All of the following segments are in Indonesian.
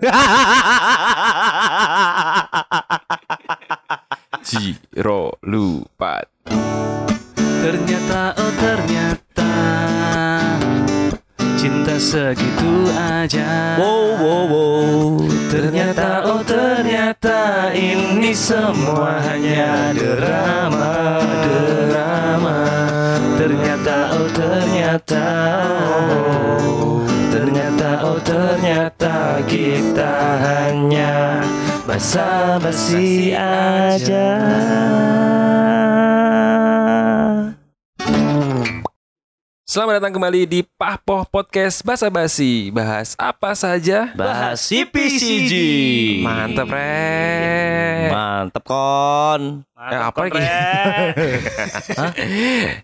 Jiro lupa. Ternyata oh ternyata Cinta segitu aja Wow wow wow. Ternyata oh ternyata ini semua hanya drama drama Ternyata basa-basi aja Selamat datang kembali di Pahpoh Podcast Basa Basi. Bahas apa saja? Bahas CPCG. Mantap, Re. Mantep kon. Eh, apa lagi?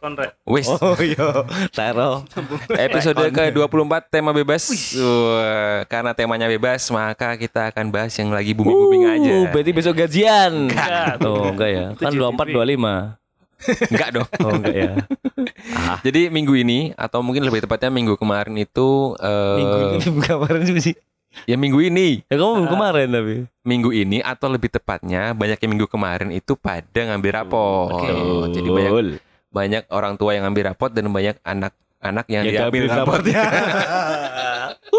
Konre. Wis, Oh iya. Tero. episode ke-24 tema bebas. Wah, karena temanya bebas, maka kita akan bahas yang lagi booming-booming aja. Uh, berarti besok gajian. Enggak. Oh, enggak ya. Kan 24 25. Enggak dong. Oh, enggak ya. Jadi minggu ini atau mungkin lebih tepatnya minggu kemarin itu eh, Minggu ini bukan kemarin sih. ya minggu ini Ya kamu belum kemarin tapi. minggu ini atau lebih tepatnya banyak yang minggu kemarin itu pada ngambil rapot. Oke. Jadi banyak banyak orang tua yang ngambil rapot dan banyak anak-anak yang Ya, diambil rapotnya.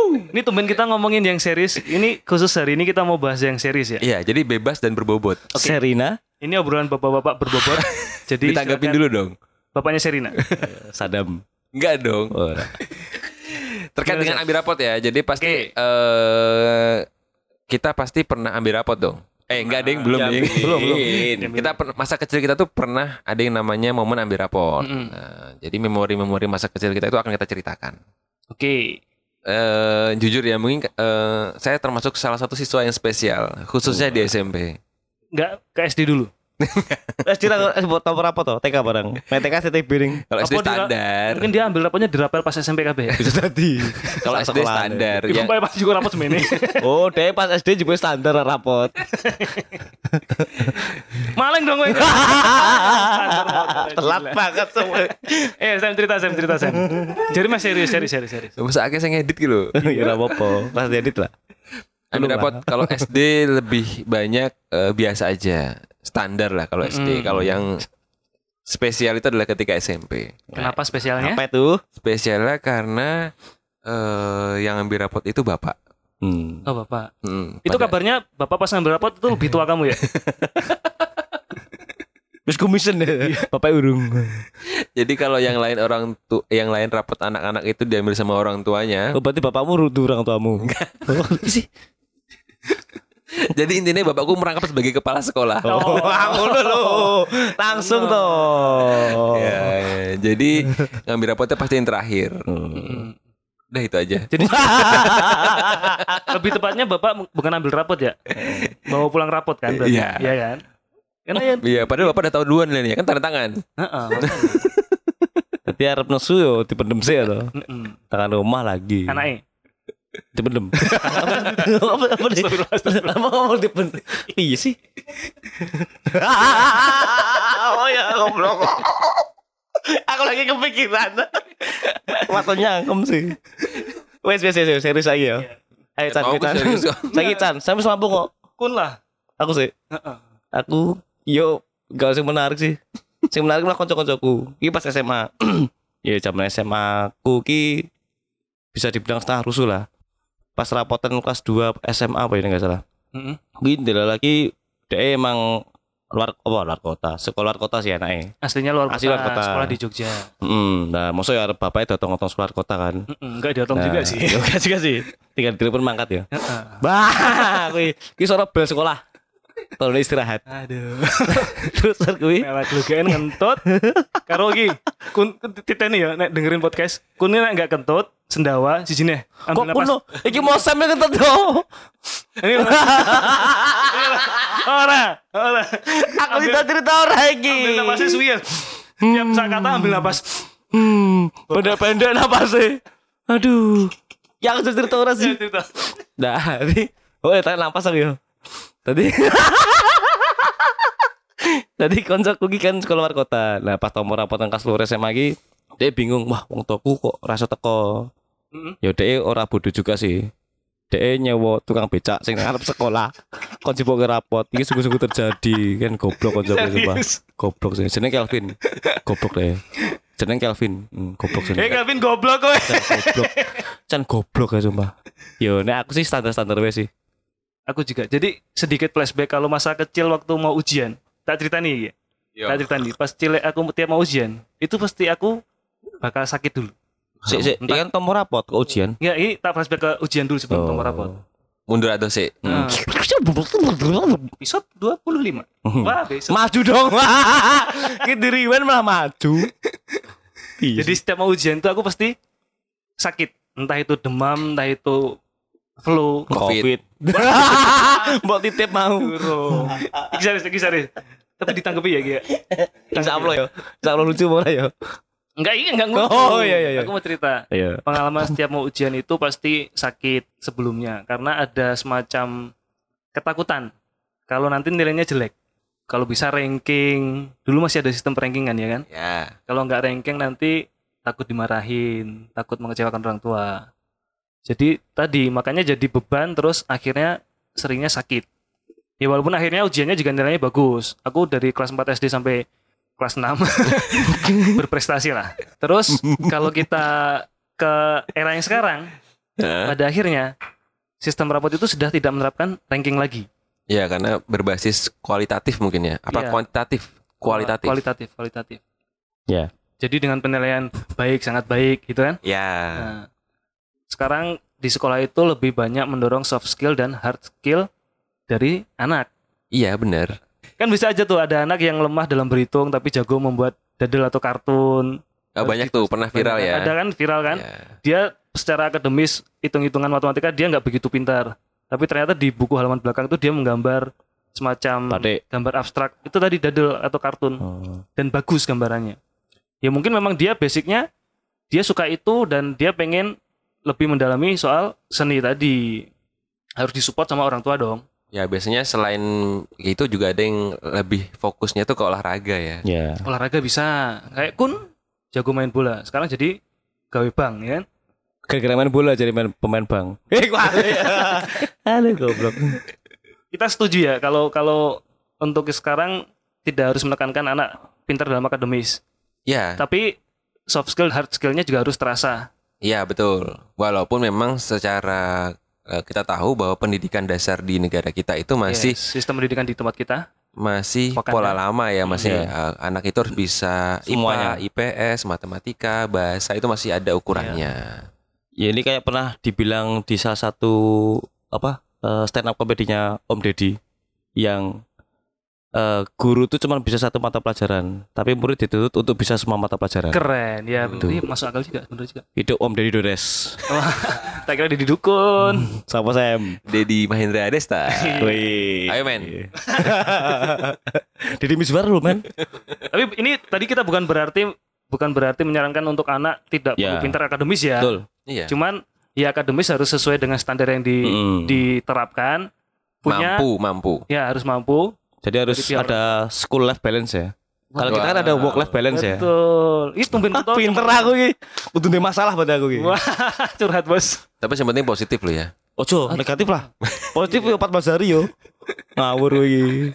Ini tumben kita ngomongin yang series. Ini khusus hari ini kita mau bahas yang series ya. Iya, jadi bebas dan berbobot. Serina, Ini obrolan bapak-bapak berbobot. Jadi Ditanggapin silakan dulu dong. Bapaknya Serina. Sadam. Enggak dong. Oh, Terkait dengan ambil rapot ya. Jadi pasti eh kita pasti pernah ambil rapot dong. Eh enggak ding, belum Jamin. ding. Belum, belum. Kita per- masa kecil kita tuh pernah ada yang namanya momen ambil rapot. Mm-mm. Nah, jadi memori-memori masa kecil kita itu akan kita ceritakan. Oke. eh jujur ya mungkin eh, saya termasuk salah satu siswa yang spesial khususnya di SMP. Enggak ke SD dulu. Eh, cerita eh buat tahu apa tuh? TK bareng. Main TK CT piring. Kalau SD standar, Mungkin dia ambil rapotnya di rapel pas SMP KB. Bisa tadi. kalau SD standar Ibu ya. pas juga rapot semene. Oh, deh pas SD juga standar rapot. Maleng dong gue. Telat banget semua. Eh, Sam cerita, Sam cerita, Sam. Jadi mas serius, serius, serius, serius. Masa akhirnya saya ngedit gitu. Ya enggak apa-apa. Pas diedit lah. Ambil Belum rapot kalau SD lebih banyak eh, biasa aja, standar lah kalau SD. Mm. Kalau yang spesial itu adalah ketika SMP. Kenapa spesialnya? Apa itu? Spesialnya karena eh, yang ambil rapot itu bapak. Hmm. Oh bapak. Hmm, Itu pada- kabarnya bapak pas ngambil rapot itu lebih tua kamu ya? Terus commission deh. Bapak urung. Jadi kalau yang lain orang tu, yang lain rapot anak-anak itu diambil sama orang tuanya. Oh, berarti bapakmu rudu orang tuamu. Oh, sih. Jadi intinya bapakku merangkap sebagai kepala sekolah. Oh, aku dulu. Langsung toh. Ya, ya. jadi ngambil rapotnya pasti yang terakhir. Udah itu aja. Jadi lebih tepatnya bapak bukan ambil rapot ya? Bawa pulang rapot kan berarti? Iya. Iya kan? Karena ya Iya, padahal bapak udah tahu duluan nih kan tanda tangan. Heeh. Berarti arep nesu yo dipendem sih ya. Tangan rumah lagi. Anaknya. Dipendem. apa apa? Apa ngomong dipendem? Iya sih. oh ya goblok. Aku lagi kepikiran. Waktunya ngem sih. Wes wes wes serius lagi ya. Ayo Chan. aku serius kok. Lagi Chan, sampai mampu kok. Kun lah. Aku sih. Heeh. Aku yo gak usah menarik sih. Sing menarik malah kanca-kancaku. Iki pas SMA. ya zaman SMA ku ki bisa dibilang setengah rusuh lah. Pas rapotan kelas 2 SMA apa ini enggak salah. Mm-mm. Kuwi ndelok lagi dia emang luar apa luar kota, sekolah luar kota sih anaknya. Aslinya luar kota, Asli luar kota. sekolah di Jogja. Hmm, nah maksudnya ya bapaknya datang-datang sekolah kota kan. Mm-mm, Enggak diotong Nah, juga sih. Enggak juga sih. Tinggal telepon mangkat ya. Bah, kuwi ki suara bel sekolah. Tolong istirahat. Aduh. Terus kuwi Melak lu GN ngentut. Karo iki kun titeni ya nek dengerin podcast. Kun nek enggak kentut, sendawa sijine. Kok Ambil kuno? napas. Iki mau sampe ketemu dong. Ini ora, ora. Aku minta cerita orang iki. Ambil napasnya suwi ya. Tiap saat kata ambil napas. Hmm, pendek-pendek apa sih? Aduh. Yang cerita orang sih. Cerita. Nah, ini. Oh, ya, tanya napas aku ya. Tadi. Tadi koncoku ki kan sekolah luar kota. Nah, pas tombol rapot nang luar SMA ki, dia bingung, wah wong tuaku kok rasa teko. Mm-mm. Ya dia ora bodoh juga sih. Dek nyewa tukang becak sing nang arep sekolah. Kon jebok rapot. Iki sungguh-sungguh terjadi kan goblok kon jebok sumpah. Goblok sih. Jeneng Kelvin. Goblok deh. Jeneng Kelvin. Hmm, goblok sih. Eh Kevin goblok kowe. goblok. Can goblok ya sumpah. Yo, nek aku sih standar-standar wes sih. Aku juga. Jadi sedikit flashback kalau masa kecil waktu mau ujian. Tak cerita nih ya. Yo. Tak cerita nih. Pas cilik aku tiap mau ujian, itu pasti aku bakal sakit dulu. Sik sik, iki kan tombol rapot ke ujian. Ya ini tak flashback ke ujian dulu sebelum oh. rapot. Mundur atau sih? Nah, episode 25. Wah, besok. Maju dong. Kita rewind malah maju. Jadi setiap mau ujian itu aku pasti sakit. Entah itu demam, entah itu flu. Covid. Mbok titip mau. Iki serius, iki serius. Tapi ditanggapi ya, Gia. Insya Allah ya. Insya Allah lucu mulai ya. Enggak, ini enggak ngumpul. Oh, iya, iya, iya. Aku mau cerita. Iya. Pengalaman setiap mau ujian itu pasti sakit sebelumnya karena ada semacam ketakutan kalau nanti nilainya jelek. Kalau bisa ranking, dulu masih ada sistem rankingan ya kan? Ya. Kalau nggak ranking nanti takut dimarahin, takut mengecewakan orang tua. Jadi tadi makanya jadi beban terus akhirnya seringnya sakit. Ya walaupun akhirnya ujiannya juga nilainya bagus. Aku dari kelas 4 SD sampai kelas 6 berprestasi lah. Terus kalau kita ke era yang sekarang, Ya. pada akhirnya sistem rapot itu sudah tidak menerapkan ranking lagi. Ya, karena berbasis kualitatif mungkin ya. Apa Iya. kuantitatif? Kualitatif. Kualitatif, kualitatif. Ya. Jadi dengan penilaian baik, sangat baik gitu kan. Ya. Nah, sekarang di sekolah itu lebih banyak mendorong soft skill dan hard skill dari anak. Iya, benar. Kan bisa aja tuh ada anak yang lemah dalam berhitung tapi jago membuat dadel atau kartun. Ah, banyak tuh pernah viral ya. Ada kan viral kan? Ya. Dia secara akademis hitung-hitungan matematika dia nggak begitu pintar. Tapi ternyata di buku halaman belakang itu dia menggambar semacam Batik. gambar abstrak. Itu tadi dadel atau kartun Oh. dan bagus gambarannya. Ya mungkin memang dia basicnya dia suka itu dan dia pengen lebih mendalami soal seni tadi. Harus disupport sama orang tua dong. Ya, biasanya selain itu juga ada yang lebih fokusnya tuh ke olahraga ya. Ya. Olahraga bisa. Kayak Kun jago main bola. Sekarang jadi gawe bank ya kan? Gara-gara main bola jadi main pemain bang. Eh? Aduh goblok. Kita setuju ya kalau kalau untuk sekarang tidak harus menekankan anak pintar dalam akademis. Ya, Tapi soft skill, hard skillnya juga harus terasa. Iya betul. Walaupun memang secara eh, kita tahu bahwa pendidikan dasar di negara kita itu masih Yes, sistem pendidikan di tempat kita. masih Pokan pola ya. lama ya masih Iya. eh, anak itu harus bisa Semuanya. IPA, IPS, matematika, bahasa itu masih ada ukurannya. Ya ini kayak pernah dibilang di salah satu apa eh, stand up komedinya Om Deddy yang eh, guru tuh cuma bisa satu mata pelajaran, tapi murid dituntut untuk bisa semua mata pelajaran. Keren, ya Betul. ini masuk akal juga, bener juga. Hidup Om Deddy Dores. Wah, tak kira di dukun. Sama Sam. Dedi Mahendra Desta. Wih. Ayo, men. Deddy Misbar lu men. Tapi ini tadi kita bukan berarti bukan berarti menyarankan untuk anak tidak Ya. perlu pintar akademis ya. Betul. Iya. Cuman ya akademis harus sesuai dengan standar yang di, Mm. diterapkan. Punya Mampu, mampu. ya harus mampu. Jadi harus ada school life balance ya. Kalau kita kan ada work life balance ya. Betul. Itu tumben betul. pinter aku ki. Kudu ndek masalah pada aku ki. Wah, curhat bos. Tapi yang penting positif lo ya. Ojo, negatif lah. Positif yo Pat Basari yo. Ngawur iki.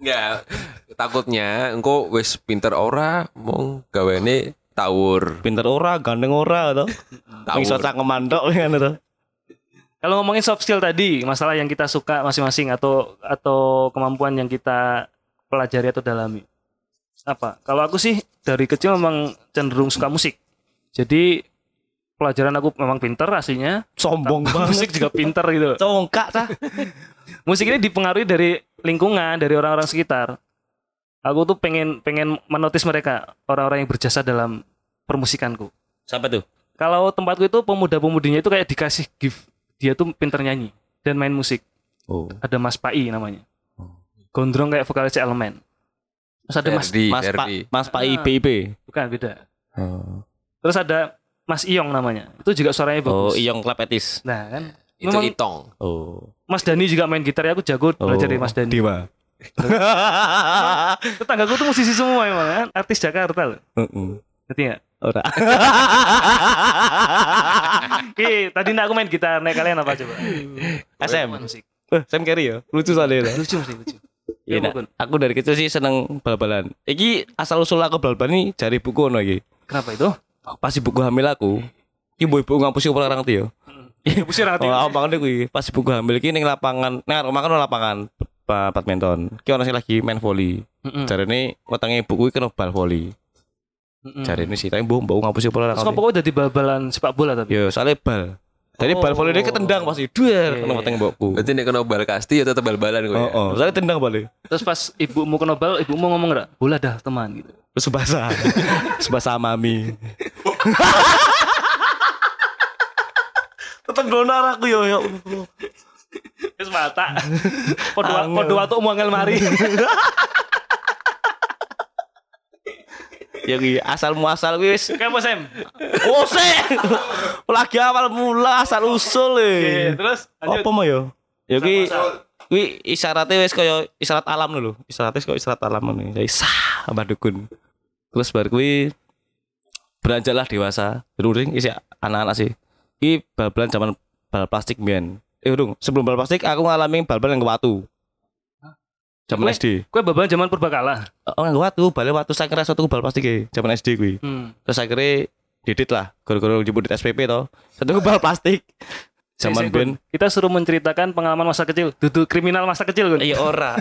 Enggak. Takutnya engko wis pinter ora mau gaweane tawur. Pinter ora, ganteng ora to. Tawur. Iso cangkem mandok kan to. Kalau ngomongin soft skill tadi, masalah yang kita suka masing-masing atau atau kemampuan yang kita pelajari atau dalami. Apa? Kalau aku sih dari kecil memang cenderung suka musik. Jadi pelajaran aku memang pinter aslinya. Sombong banget. Musik juga pinter gitu. Congkak tah. Musik ini dipengaruhi dari lingkungan, dari orang-orang sekitar. Aku tuh pengen pengen menotis mereka, orang-orang yang berjasa dalam permusikanku. Sampai tuh. Kalau tempatku itu pemuda-pemudinya itu kayak dikasih gift. Dia tuh pinter nyanyi dan main musik. Oh. Ada Mas Pai namanya. Gondrong kayak vokalis elemen. Terus ada Mas Ferdi, Mas Ferdi. Mas Pak Ah. IPIP. bukan beda. Oh, Terus ada Mas Iyong namanya. Itu juga suaranya oh bagus. Iyong Klepetis. Nah, kan Itu Memang- Itong. Oh. Mas Dani juga main gitar ya aku jago belajar dari Mas Dani. Dewa. Tetanggaku tuh musisi semua emang kan, artis Jakarta loh. Heeh. Ngerti nggak? Ora. Oke, tadi nak aku main gitar, nek kalian apa coba? SM. Musik. Eh, Sam Carey ya. Lucu soalnya. lah. Lucu sih, lucu. Iya, Ya, aku dari kecil sih seneng bal-balan. Iki asal usul aku bal-balan ini dari buku ono iki. Kenapa itu? Pas ibuku hamil aku, iki ibu ngapusi orang tuh ya. Ya, pusing Oh, hati. aku bangun kuwi. Pas ibuku hamil iki ning lapangan, nang rumah kan lapangan ba- badminton. Ki ono sing lagi main volley. Jarene wetenge ibuku iki kena bal volley. Heeh. Jarene sih, tapi mbok mbok ngapusi orang Terus kok pokoknya udah bal-balan sepak bola tapi. Yo, soalnya bal. Jadi bal volley dia ketendang pasti duer Iya, kena iya. wetenge mbokku. Berarti nek kena bal kasti ya tetep bal-balan gue. Oh, oh. Soalnya tendang balik. Terus pas ibumu kena bal, ibumu ngomong enggak? Bola dah teman gitu. Terus bahasa. bahasa mami. Tetep donar aku yo yo. Terus mata. Podo podo waktu mau ngelmari. ki asal muasal wis. Kamu Sam. Oh sih. Lagi awal mula asal usul e. terus lanjut. Apa mau yo? Ya ki kuwi isyaratnya wis kaya isyarat alam lho. Isyaratnya kaya isyarat alam ngono. Jadi sah tambah dukun. Terus bar kuwi beranjaklah dewasa. Ruring isi anak-anak sih. Ki bal-balan zaman bal plastik mbiyen. Eh urung, sebelum bal plastik aku ngalamin bal-bal yang watu. Zaman SD. Kue babalan zaman purbakala. Oh, yang watu, balik watu saya kira satu bal plastik e, zaman SD kuwi. Hmm. Terus akhirnya didit lah, gara-gara jemput di SPP toh. Satu bal plastik. Zaman ben. Kita suruh menceritakan pengalaman masa kecil. Duduk kriminal masa kecil kan. iya ora.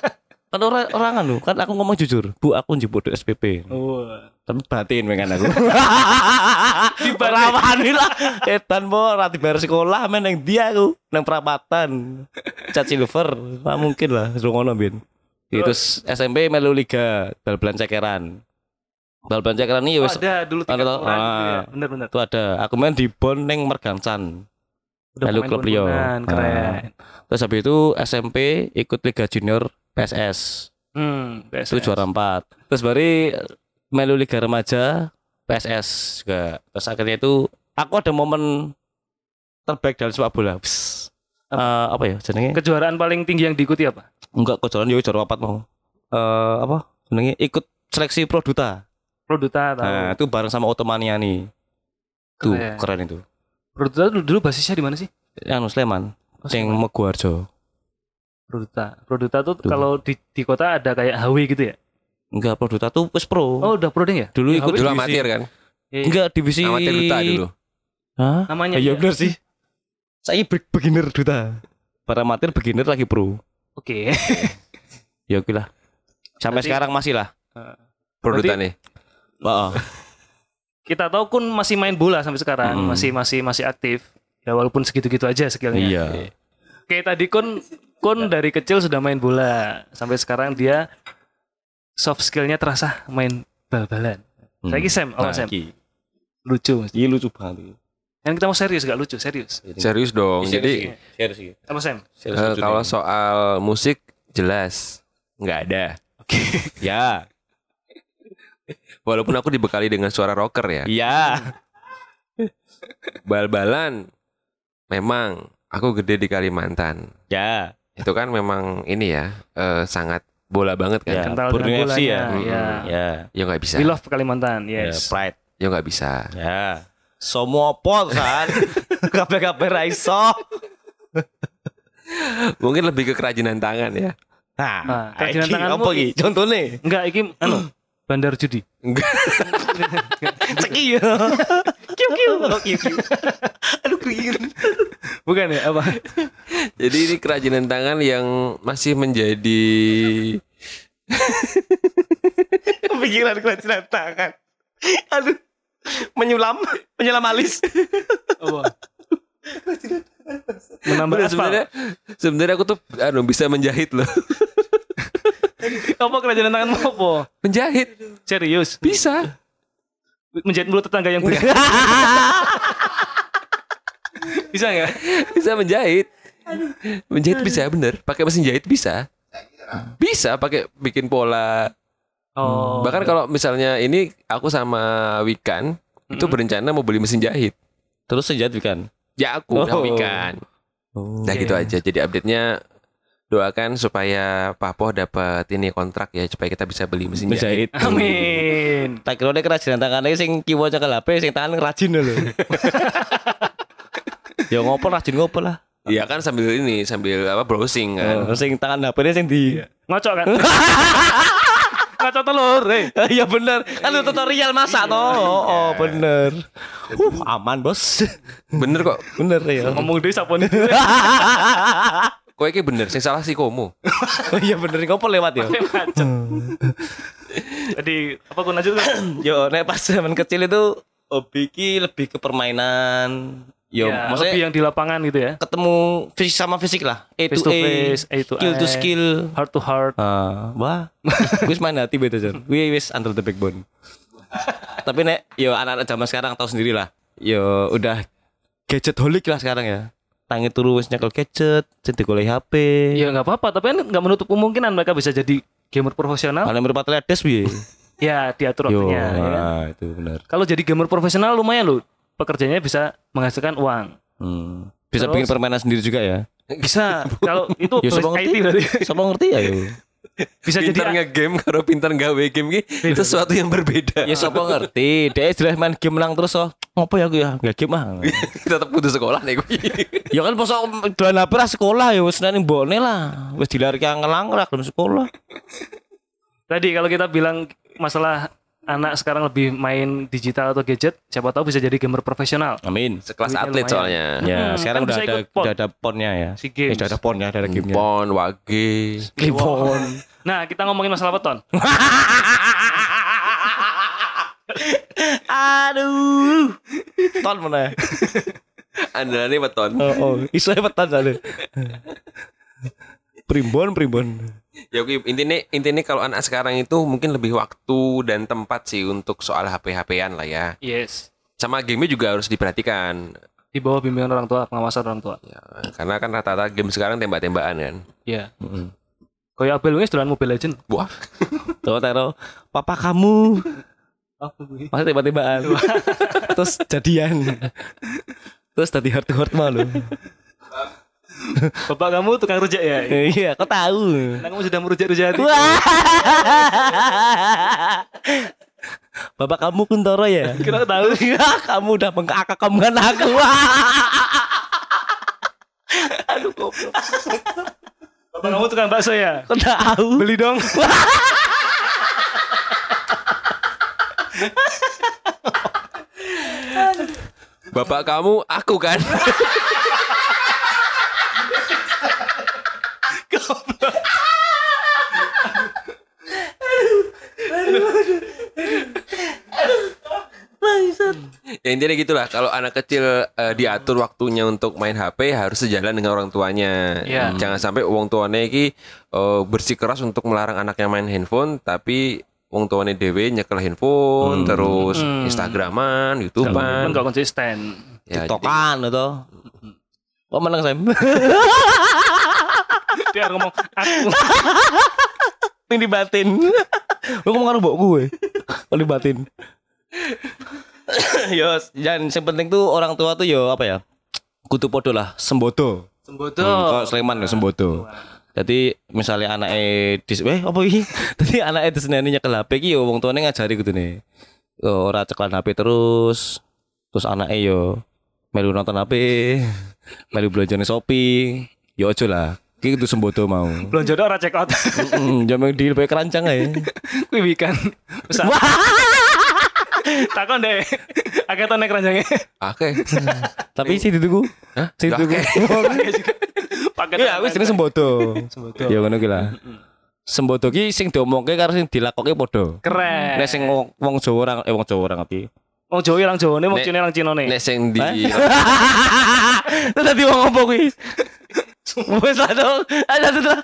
kan orang orang anu, kan aku ngomong jujur, Bu aku jemput di SPP. Oh. Tapi batin pengen aku. Dibarawani lah. Edan po ora dibayar sekolah men yang dia aku nang perapatan. Cat silver, Nggak mungkin lah ngono bin. Terus SMP melu liga bal-balan cekeran. Bal-balan cekeran ini ya Oh, wis ada dulu tiga ada, gitu ya. ah. Bener-bener. itu ada. Aku main di Bon neng Mergansan. Lalu klub Rio. Keren. Terus habis itu SMP ikut Liga Junior PSS. Hmm. Itu PSS. juara 4. Terus bari melu Liga Remaja PSS juga. Terus akhirnya itu aku ada momen terbaik dalam sepak bola. Pss. Eh, apa ya jenenge? Kejuaraan paling tinggi yang diikuti apa? Enggak kejuaraan yo juara 4 mau. Eh apa? Jenenge ikut seleksi Pro Duta. Produta tahu. Nah, itu bareng sama Otomania nih. Tuh, Keren. keren itu. Produta dulu, dulu basisnya di mana sih? Yang Sleman, Oh, sing Sleman. Meguarjo. Produta. Produta tuh Tuh. kalau di, di kota ada kayak HW gitu ya? Enggak Pro Duta tuh wis pro. Oh, udah pro ding ya? dulu Ya, ikut. Dulu amatir kan? Iya, Enggak divisi Amatir duta dulu. Hah? Namanya Iya ya? benar sih. Saya be beginner duta. Para amatir beginner lagi pro. Oke. Ya oke lah. Sampai Berarti- sekarang masih lah. Produta Berarti- nih. Heeh. Kita tahu Kun masih main bola sampai sekarang, Mm. masih masih masih aktif. Ya walaupun segitu-gitu aja skillnya. Iya. Kayak tadi Kun Kun dari kecil sudah main bola, sampai sekarang dia soft skillnya terasa main bal-balan. Hmm. Saya Sam, apa Nah, Sam? iki. Lucu. Iya lucu banget. Kan kita mau serius gak lucu, serius. Serius dong. Jadi share sih. Apa Sam? eh, kalau soal musik jelas nggak ada. ya, Walaupun aku dibekali dengan suara rocker ya. iya. Bal-balan memang aku gede di Kalimantan. Ya, Itu kan memang ini ya eh, sangat bola banget kan. ya. Kental Purni dengan FC ya. bolanya, Mm-mm. ya. Ya, Ya nggak bisa. We love Kalimantan, ya, yes. pride. Ya nggak bisa. Ya. Semua pot kan. Kabeh-kabeh ra iso. Mungkin lebih ke kerajinan tangan ya. Nah, Nah, kerajinan iki tanganmu apa iki? Contohnya? Enggak, iki anu bandar judi. Ceki ya. Kiu kiu. Oh, kiu kiu. Aduh keringet. Bukan ya, apa? Jadi ini kerajinan tangan yang masih menjadi Pikiran kerajinan tangan. Aduh. Menyulam, menyelam alis. Apa? Menambah Bener, aspal. sebenarnya sebenarnya aku tuh anu bisa menjahit loh. Apa kerajinan tangan apa? menjahit Serius? bisa. Menjahit mulut tetangga yang berat. Bisa nggak? Bisa menjahit. Menjahit bisa bener. Pakai mesin jahit bisa. Bisa pakai bikin pola. Oh. Bahkan kalau misalnya ini aku sama Wikan itu Mm-mm. berencana mau beli mesin jahit. Terus sejat kan. Ya aku sama Oh. Wikan. Oh. Nah gitu aja. Jadi update-nya doakan supaya Papo dapat ini kontrak ya supaya kita bisa beli mesin jahit. Menjahit. Amin. Tak kira nek kerajinan tangannya sing kiwa cekel HP sing tangan rajin lho. Ya ngopo rajin ngopo lah. Iya kan sambil ini sambil apa browsing kan. Oh, sing tangan HP-nya sing di Ngocok kan? Ngocok telur, eh. Iya bener Kan itu tutorial masak toh Oh, oh bener uh, Aman bos Bener kok. Bener ya Ngomong deh sapon Kok iki bener sing salah si komo. Oh iya bener Ngopo lewat ya Macet. Jadi apa aku lanjut? Yo nek pas zaman kecil itu Hobi ki lebih ke permainan Yo ya, maksudnya lebih yang di lapangan gitu ya. ketemu fisik sama fisik lah A Face to to A face, A to Skill to A. skill Heart to heart. Ah, wah, wis main hati betul Jon. Wih wis under the backbone. Tapi nek yo anak-anak zaman sekarang tahu sendiri lah. Yo udah gadget holic lah sekarang ya. Tangi turu wis nyekel gadget, jadi golek HP. Ya nggak apa-apa, tapi kan nggak menutup kemungkinan mereka bisa jadi gamer profesional. Paling berempat ledes piye? Ya diatur Yo, waktunya. ya kan? ah, itu benar. Kalau jadi gamer profesional lumayan loh. Pekerjaannya bisa menghasilkan uang. Hmm. Bisa Terus? bikin permainan sendiri juga ya. Bisa. Kalau itu Ya IT ngerti? berarti. Siapa ngerti ya yo. Bisa pintar jadi nge-game karo pintar gawe game ki sesuatu yang berbeda. Ya siapa ngerti? Dia jelas main game lang terus oh. Ngopo ya aku ya? Nggak game ah. Tetap putus sekolah nih gue. ya kan masa dolan ra sekolah ya wis nang mbone lah. Wis dilari ngelang lah gelem sekolah. Tadi kalau kita bilang masalah anak sekarang lebih main digital atau gadget, siapa tahu bisa jadi gamer profesional. Amin. Sekelas Duitnya atlet lumayan. soalnya. Ya, Hmm, sekarang kan udah ada pon. udah ada ponnya ya. Si Eh, games. udah ada ponnya, ada gamenya. Pon, wage. Kliwon. Nah, kita ngomongin masalah weton. Aduh. Ton mana? Anda nih beton. Oh, oh. iso petan ada. Primbon, primbon. Ya oke, intinya intinya kalau anak sekarang itu mungkin lebih waktu dan tempat sih untuk soal HP-HPan lah ya. Yes. Sama game juga harus diperhatikan. Di bawah bimbingan orang tua, pengawasan orang tua. Ya, karena kan rata-rata game sekarang tembak-tembakan kan. Iya. Heeh. Kayak Abel wis dolan Mobile Legend. Wah, Tuh, Tero. Papa kamu? Masih tiba-tibaan Terus jadian Terus tadi heart to heart malu Bapak kamu tukang rujak ya? Iya, kau tahu Nah, kamu sudah merujak-rujak hati. Bapak kamu kuntoro ya? Kita tahu. Ya, kamu udah mengakak-akakan aku. Aduh, goblok. Bapak kamu tukang bakso ya? Kau tahu? Beli dong. bapak kamu aku kan. Ya intinya gitulah kalau anak kecil eh, diatur waktunya untuk main HP harus sejalan dengan orang tuanya Iya. jangan sampai uang tuanya iki eh, bersikeras untuk melarang anaknya main handphone tapi uang tuanya dewe nyekel handphone terus instagraman Kan youtubean gak konsisten. ya, jadi- Tiktokan itu. Kok menang Sam? Dia ngomong aku. Ini dibatin. Gue ngomong karo gue. Kok dibatin. yo, jangan yang penting tuh orang tua tuh yo apa ya? Kutu podo lah, sembodo. Sembodo. Hmm, kok Sleman ya sembodo. Jadi misalnya anak eh dis eh apa iki? Tadi anak itu seneni nyekel HP iki yo wong tuane ngajari gitu nih. Yo, ora ceklan HP terus. Terus anak yo melu nonton HP, melu belanja nih Shopee. Yo aja lah. Iki itu sembodo mau. Belum jodoh ora check out. Mm, Jangan di lebih keranjang aja. Kuwi wikan. Takon deh. Akeh to nek ranjange. oke Tapi sih ditunggu. Hah? Sih ditunggu. Paket. Ya wis jenenge sembodo. Sembodo. Ya ngono ki lah. Sembodo ki sing diomongke karo sing dilakoke padha. Keren. Nek sing wong Jawa ora eh wong Jawa ora ngerti. Wong Jawa ilang Jawane, wong Cina ilang Cinone. nek sing di tadi wong apa kuwi? Wes lah dong. Ada tuh.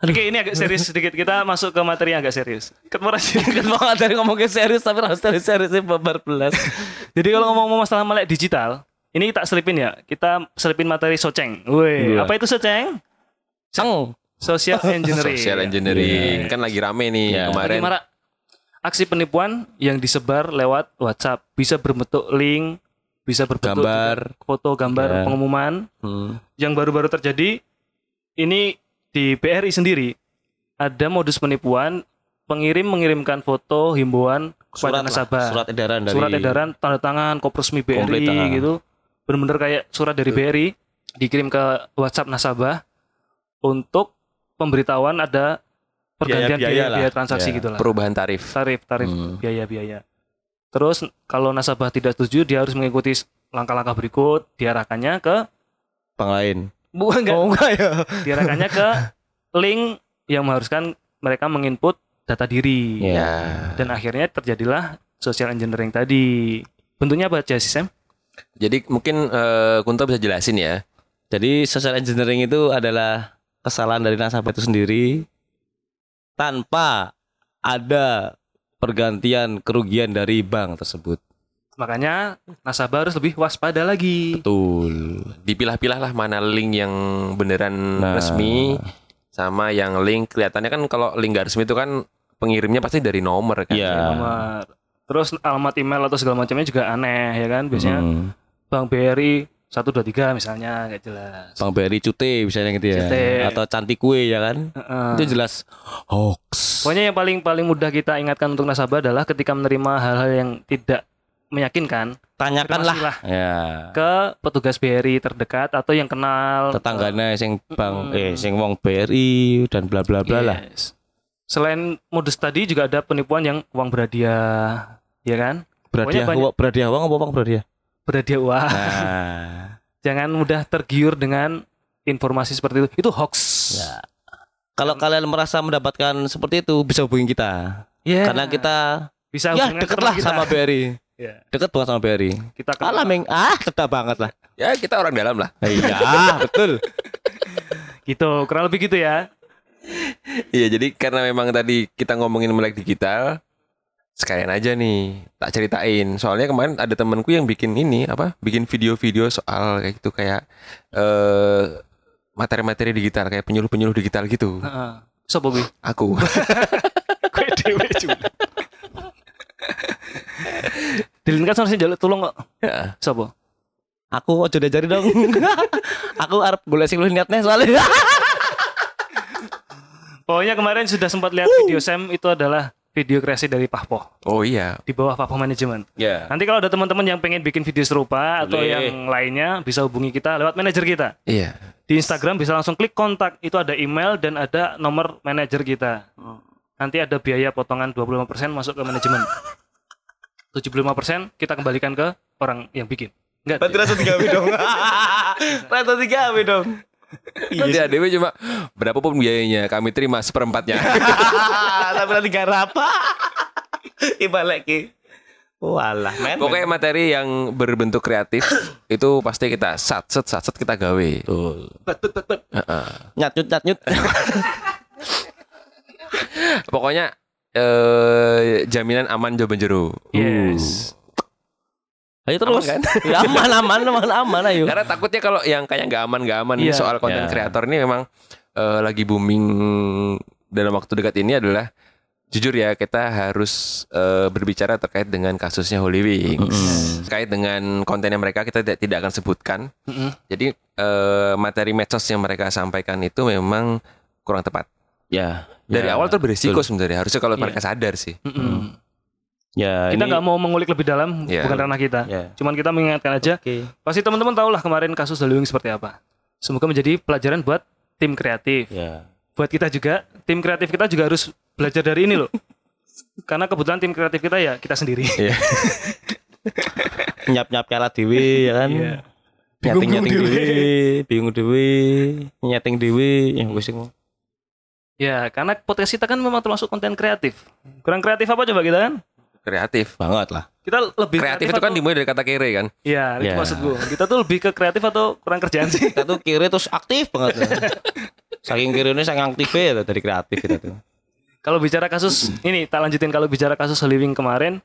Oke, ini agak serius sedikit. Kita masuk ke materi yang agak serius. Ketemu. Kan mau dari ngomongin serius tapi harus serius serius babar belas. Jadi kalau ngomong masalah melek digital, ini tak selipin ya. Kita selipin materi soceng. Woi, Iya. apa itu soceng? Sang. Social engineering. social engineering kan lagi rame nih Iya. kemarin Lagi marak aksi penipuan yang disebar lewat WhatsApp bisa berbentuk link, bisa berbentuk Gambar. juga foto, gambar, Ya. pengumuman. Hmm. Yang baru-baru terjadi ini di BRI sendiri ada modus penipuan pengirim mengirimkan foto himbauan kepada Surat lah, nasabah. surat edaran dari surat edaran tanda tangan kop resmi Komplit, BRI gitu bener-bener kayak surat dari BRI dikirim ke WhatsApp nasabah untuk pemberitahuan ada pergantian Biaya-biaya biaya, biaya, lah. transaksi Ya. gitu lah. Perubahan tarif. Tarif tarif Hmm. biaya-biaya. Terus kalau nasabah tidak setuju dia harus mengikuti langkah-langkah berikut, diarahkannya ke Bank lain. bukan enggak, Oh enggak ya. diarahkannya ke link yang mengharuskan mereka menginput data diri. Ya. Dan akhirnya terjadilah social engineering tadi. Bentuknya apa aja sih Sam? Jadi mungkin eh, Kunto bisa jelasin ya. Jadi social engineering itu adalah kesalahan dari nasabah itu sendiri tanpa ada pergantian kerugian dari bank tersebut. Makanya nasabah harus lebih waspada lagi. Betul. Dipilah-pilah lah mana link yang beneran Nah. resmi sama yang link kelihatannya kan kalau link gak resmi itu kan pengirimnya pasti dari nomor kan. Iya. Nomor. Terus alamat email atau segala macamnya juga aneh ya kan. Biasanya Hmm. Bank BRI 123 misalnya nggak jelas. Bang Beri cute misalnya gitu ya. Cute. Atau cantik kue ya kan. Heeh. Itu jelas hoax. Pokoknya yang paling paling mudah kita ingatkan untuk nasabah adalah ketika menerima hal-hal yang tidak meyakinkan, Tanyakanlah ya. ke petugas BRI terdekat atau yang kenal Tetangganya sing bang Hmm. eh sing wong BRI dan bla bla bla lah. Yes. Selain modus tadi juga ada penipuan yang uang berhadiah, ya kan? Berhadiah banyak- uang berhadiah uang apa uang berhadiah? Berhadiah uang. Nah. Jangan mudah tergiur dengan informasi seperti itu. Itu hoax. Ya. Kalau kalian merasa mendapatkan seperti itu bisa hubungi kita. Ya. Karena kita bisa ya teman kita. sama BRI. Ya. Deket banget sama BRI. Kita kenal. Alah meng ah cedak banget lah. Ya kita orang dalam lah. Iya, betul. Gitu, kurang lebih gitu ya. Iya jadi karena memang tadi kita ngomongin melek digital sekalian aja nih tak ceritain soalnya kemarin ada temanku yang bikin ini apa bikin video-video soal kayak gitu kayak eh materi-materi digital kayak penyuluh-penyuluh digital gitu Heeh. Sopo gue? aku juga. Dilin kan harusnya jaluk tolong kok. ya. Sopo? Aku ojo diajari dong. aku arep golek sing luwih niatnya soalnya. Pokoknya kemarin sudah sempat lihat video Sam itu adalah video kreasi dari Pahpo oh iya di bawah Pahpo Manajemen. Ya. Nanti kalau ada teman-teman yang pengen bikin video serupa atau Boleh. yang lainnya bisa hubungi kita lewat manajer kita. iya Di Instagram bisa langsung klik kontak, itu ada email dan ada nomor manajer kita. Nanti ada biaya potongan 25% masuk ke manajemen. 75% kita kembalikan ke orang yang bikin. Enggak. Berarti rasa tiga dong. Rasa tiga dong. nanti ADW cuma berapapun biayanya kami terima seperempatnya Tapi nanti gak apa. Ibalik ki. Walah, men. pokoknya materi yang berbentuk kreatif itu pasti kita sat set sat set kita gawe betul. Bet, bet, bet, bet. Nyat nyut nyat nyut. pokoknya eh jaminan aman jawaban jero Yes. Ayo terus. Aman kan? Ya, aman aman aman aman ayo. Karena takutnya kalau yang kayak nggak aman nggak aman Iya. soal konten Ya. kreator ini memang eh, lagi booming dalam waktu dekat ini adalah jujur ya kita harus eh, berbicara terkait dengan kasusnya Holy Wings terkait dengan kontennya mereka kita tidak tidak akan sebutkan. Mm-mm. Jadi eh, materi medsos yang mereka sampaikan itu memang kurang tepat. Ya. Dari ya, awal tuh berisiko sebenarnya harusnya kalau Iya. mereka sadar sih. Mm-mm. Ya, Kita ini- nggak mau mengulik lebih dalam, Iya. bukan ranah kita. Ya. Cuman kita mengingatkan aja. Oke. Pasti teman-teman tahu lah kemarin kasus Wings seperti apa. Semoga menjadi pelajaran buat tim kreatif. Ya. Buat kita juga, tim kreatif kita juga harus belajar dari ini loh. Karena kebetulan tim kreatif kita ya kita sendiri. Iya. Nyap-nyap kalah dewi ya kan. Iya. Nyeting-nyeting Bingung dewi, bingung dewi, nyeting dewi, yang gue sing Ya, karena podcast kita kan memang termasuk konten kreatif. Kurang kreatif apa coba kita kan? Kreatif. banget lah. Kita lebih Kreatif itu kan dimulai dari kata kere kan. Iya, itu Ya. maksud gue. Kita tuh lebih ke kreatif atau kurang kerjaan sih? Kita tuh kiri terus aktif banget. ya. Saking kiri ini saking aktif ya dari kreatif kita tuh. Kalau bicara kasus ini tak lanjutin kalau bicara kasus Heliwing kemarin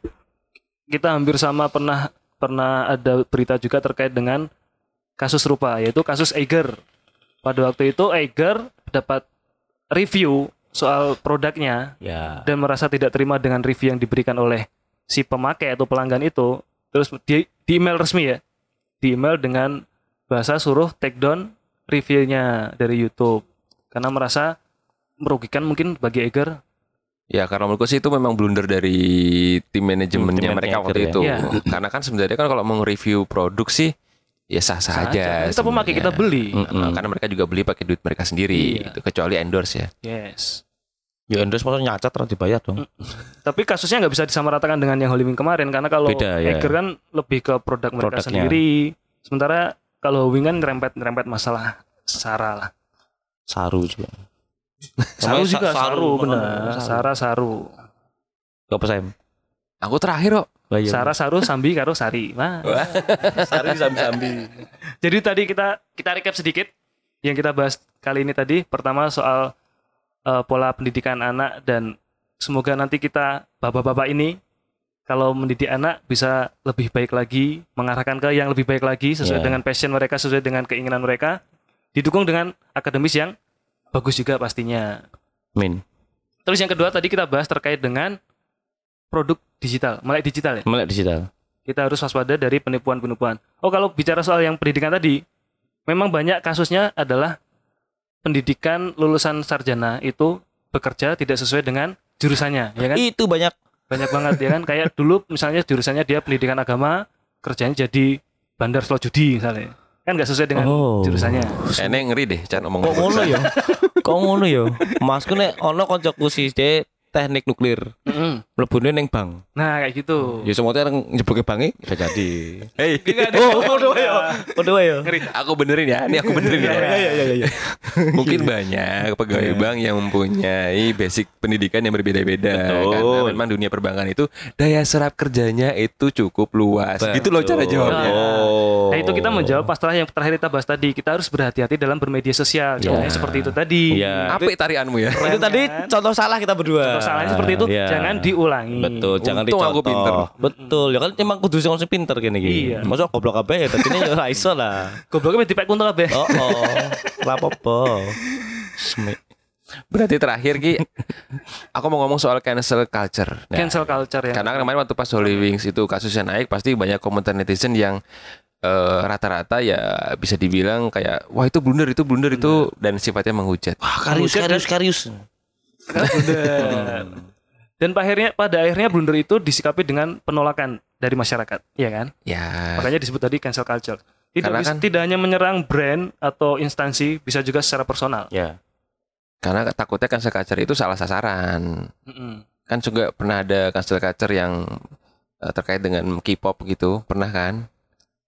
kita hampir sama pernah pernah ada berita juga terkait dengan kasus serupa yaitu kasus Eiger. Pada waktu itu Eiger dapat review soal produknya Ya. dan merasa tidak terima dengan review yang diberikan oleh si pemakai atau pelanggan itu terus di, di email resmi ya di email dengan bahasa suruh take down reviewnya dari YouTube karena merasa merugikan mungkin bagi Eiger Ya karena menurutku sih itu memang blunder dari tim manajemennya Hmm, tim mereka waktu ya. itu. Iya. Karena kan sebenarnya kan kalau mau review produk sih ya sah sah aja. Kita pemakai kita beli. Heeh, karena mereka juga beli pakai duit mereka sendiri, Iya. gitu. kecuali endorse ya. Yes. Ya endorse maksudnya nyacat terus dibayar dong. Tapi kasusnya nggak bisa disamaratakan dengan yang Wing kemarin karena kalau Beda, ya. Eger kan lebih ke produk mereka Produknya. sendiri. Sementara kalau Wing kan rempet-rempet masalah Sara lah. Saru juga. Saru juga Sa- Saru, benar. Saru. Sara Saru. Apa Sam? Aku terakhir kok. Iya. Sara Saru Sambi karo Sari. Wah. Sari sambi-sambi. Jadi tadi kita kita recap sedikit yang kita bahas kali ini tadi. Pertama soal eh, pola pendidikan anak dan semoga nanti kita bapak-bapak ini kalau mendidik anak bisa lebih baik lagi, mengarahkan ke yang lebih baik lagi sesuai Ya. dengan passion mereka, sesuai dengan keinginan mereka, didukung dengan akademis yang bagus juga pastinya. Min. Terus yang kedua tadi kita bahas terkait dengan produk digital, melek digital ya. Melek digital. Kita harus waspada dari penipuan-penipuan. Oh, kalau bicara soal yang pendidikan tadi, memang banyak kasusnya adalah pendidikan lulusan sarjana itu bekerja tidak sesuai dengan jurusannya, ya kan? Itu banyak Banyak banget ya kan. Kayak dulu misalnya jurusannya dia pendidikan agama, kerjanya jadi bandar slow judi misalnya. Kan nggak sesuai dengan Oh. jurusannya. Kayaknya ngeri deh, Chan ngomong. Kok ngono ya? Kok ngono ya? Masku nek ono koncoku sih dia teknik nuklir. Mm-mm. Mlebune ning bank. Nah, kayak gitu. Ya semua orang nyebuke bange bisa jadi. Hei, Oh, podo ya. Podo ya. Aku benerin ya. Ini aku benerin ya. iya iya iya. Mungkin banyak pegawai bank yang mempunyai basic pendidikan yang berbeda-beda Betul. karena memang dunia perbankan itu daya serap kerjanya itu cukup luas. Gitu loh cara jawabnya. Oh. Nah, itu kita menjawab masalah yang terakhir kita bahas tadi. Kita harus berhati-hati dalam bermedia sosial. Contohnya seperti itu tadi. Iya. Apa tarianmu ya? Itu tadi contoh salah kita berdua. Masalahnya seperti itu Iya. jangan diulangi. Betul, jangan Untung dicontoh. aku pinter. Betul, ya kan emang kudu sing sing pinter kene iki. Iya. Masa goblok kabeh ya dadine ya ora iso lah. Gobloknya dipek kuntul kabeh. Oh, oh. Ora apa-apa. Semi- Berarti terakhir Ki, aku mau ngomong soal cancel culture. Nah, Cancel culture ya. Karena kemarin waktu pas Holy Wings itu kasusnya naik, pasti banyak komentar netizen yang eh, rata-rata ya bisa dibilang kayak wah itu blunder itu blunder itu dan sifatnya menghujat. Wah, karius Buset, karius karius. Dan pada akhirnya pada akhirnya blunder itu disikapi dengan penolakan dari masyarakat, iya kan? Ya. Makanya disebut tadi cancel culture. Tidak Karena bisa- kan- tidak hanya menyerang brand atau instansi, bisa juga secara personal. Ya. Karena takutnya cancel culture itu salah sasaran. Mm-mm. Kan juga pernah ada cancel culture yang eh, terkait dengan K-pop gitu, pernah kan?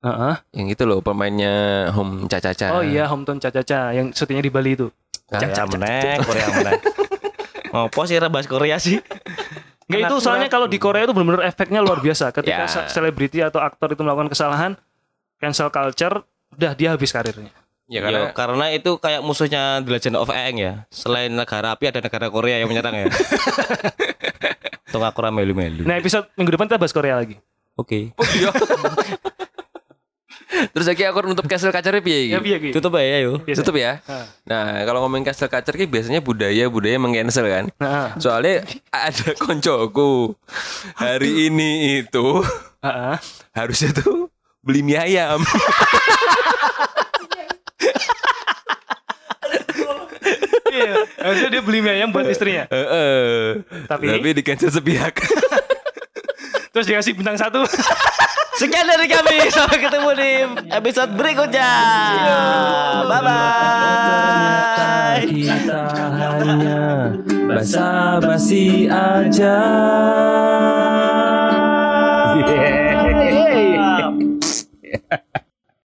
Heeh. Yang itu loh pemainnya Home Caca-Caca. Oh iya, Hometown Caca-Caca yang syutingnya di Bali itu. Korea meneh, Korea meneh. Apa sih bahas Korea sih? Nggak itu soalnya kalau di Korea itu benar-benar efeknya luar biasa. Ketika Ya. se- selebriti atau aktor itu melakukan kesalahan, cancel culture, udah dia habis karirnya. Ya Karena, karena karena itu kayak musuhnya The Legend of Aang ya. Selain negara api ada negara Korea yang menyerang ya. Tuh aku melu-melu. Nah episode minggu depan kita bahas Korea lagi. Oke. terus lagi aku nutup culture piye Ya iki? biar gitu. Tutup ya yo. Biasa. Tutup ya. Ah. Nah, kalau ngomongin cancel culture ki biasanya budaya-budaya meng-cancel kan. Nah, Soalnya ada koncoku hari ini itu harusnya tuh beli mie ayam. Iya, harusnya dia beli mie ayam buat istrinya. Heeh. Tapi- tapi di cancel sepihak. Terus dikasih bintang satu. Sekian dari kami. Sampai ketemu di episode berikutnya. Bye bye. kita hanya basa-basi aja. Yeay.